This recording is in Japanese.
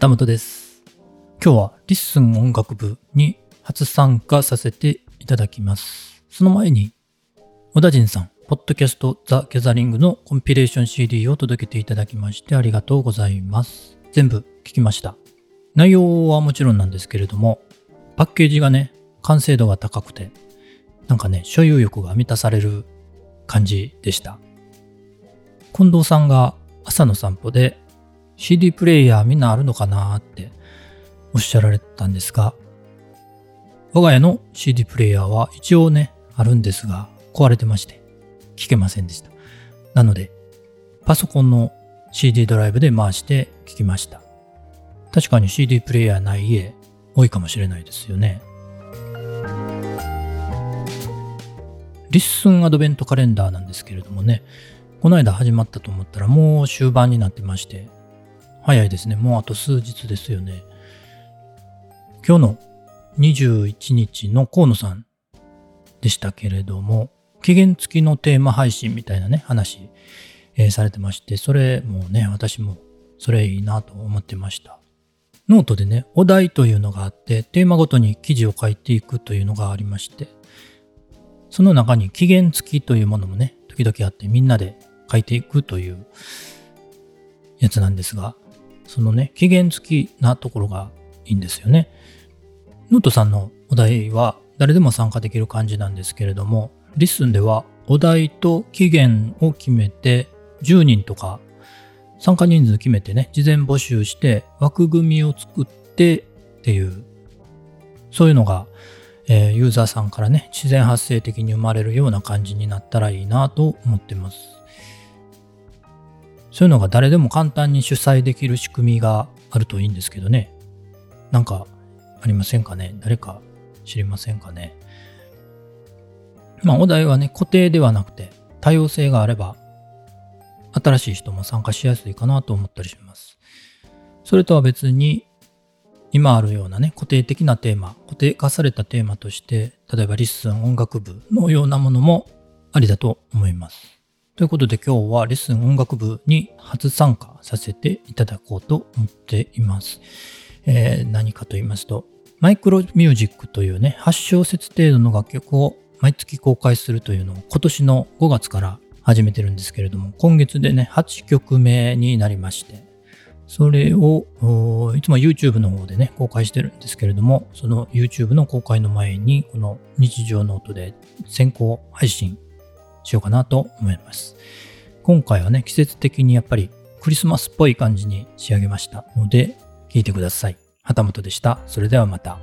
旗本です。今日は LISTEN 音楽部に初参加させていただきます。その前に、小田陣さん、ポッドキャストザ・ギャザリングのコンピレーション CD を届けていただきましてありがとうございます。全部聞きました。内容はもちろんなんですけれども、パッケージがね、完成度が高くて、なんかね、所有欲が満たされる感じでした。近藤さんが朝の散歩で CD プレイヤーみんなあるのかなっておっしゃられたんですが、我が家の CD プレイヤーは一応ね、あるんですが、壊れてまして、聞けませんでした。なので、パソコンの CD ドライブで回して聞きました。確かに CD プレイヤーない家多いかもしれないですよね。LISTEN アドベントカレンダーなんですけれどもね、この間始まったと思ったらもう終盤になってまして、早いですね。もうあと数日ですよね。今日の21日の河野さんでしたけれども、期限付きのテーマ配信みたいなね、話、えーされてまして、それもね、私もそれいいなと思ってました。ノートでね、お題というのがあって、テーマごとに記事を書いていくというのがありまして、その中に期限付きというものもね、時々あってみんなで書いていくというやつなんですが、そのね、期限付きなところがいいんですよね。ノートさんのお題は誰でも参加できる感じなんですけれども、 LISTEN ではお題と期限を決めて10人とか参加人数決めてね、事前募集して枠組みを作ってっていう、そういうのが、えーユーザーさんからね、自然発生的に生まれるような感じになったらいいなと思ってます。そういうのが誰でも簡単に主催できる仕組みがあるといいんですけどね。なんかありませんかね？誰か知りませんかね？まあお題はね、固定ではなくて多様性があれば新しい人も参加しやすいかなと思ったりします。それとは別に今あるようなね、固定的なテーマ、固定化されたテーマとして、例えば LISTEN 音楽部のようなものもありだと思います。ということで今日は LISTEN 音楽部に初参加させていただこうと思っています。えー何かと言いますと、マイクロミュージックというね、8小節程度の楽曲を毎月公開するというのを今年の5月から始めてるんですけれども、今月でね、8曲目になりまして、それをいつも YouTube の方でね、公開してるんですけれども、その YouTube の公開の前に、この日常ノートで先行配信しようかなと思います。今回はね、季節的にやっぱりクリスマスっぽい感じに仕上げましたので、聞いてください。旗本でした。それではまた。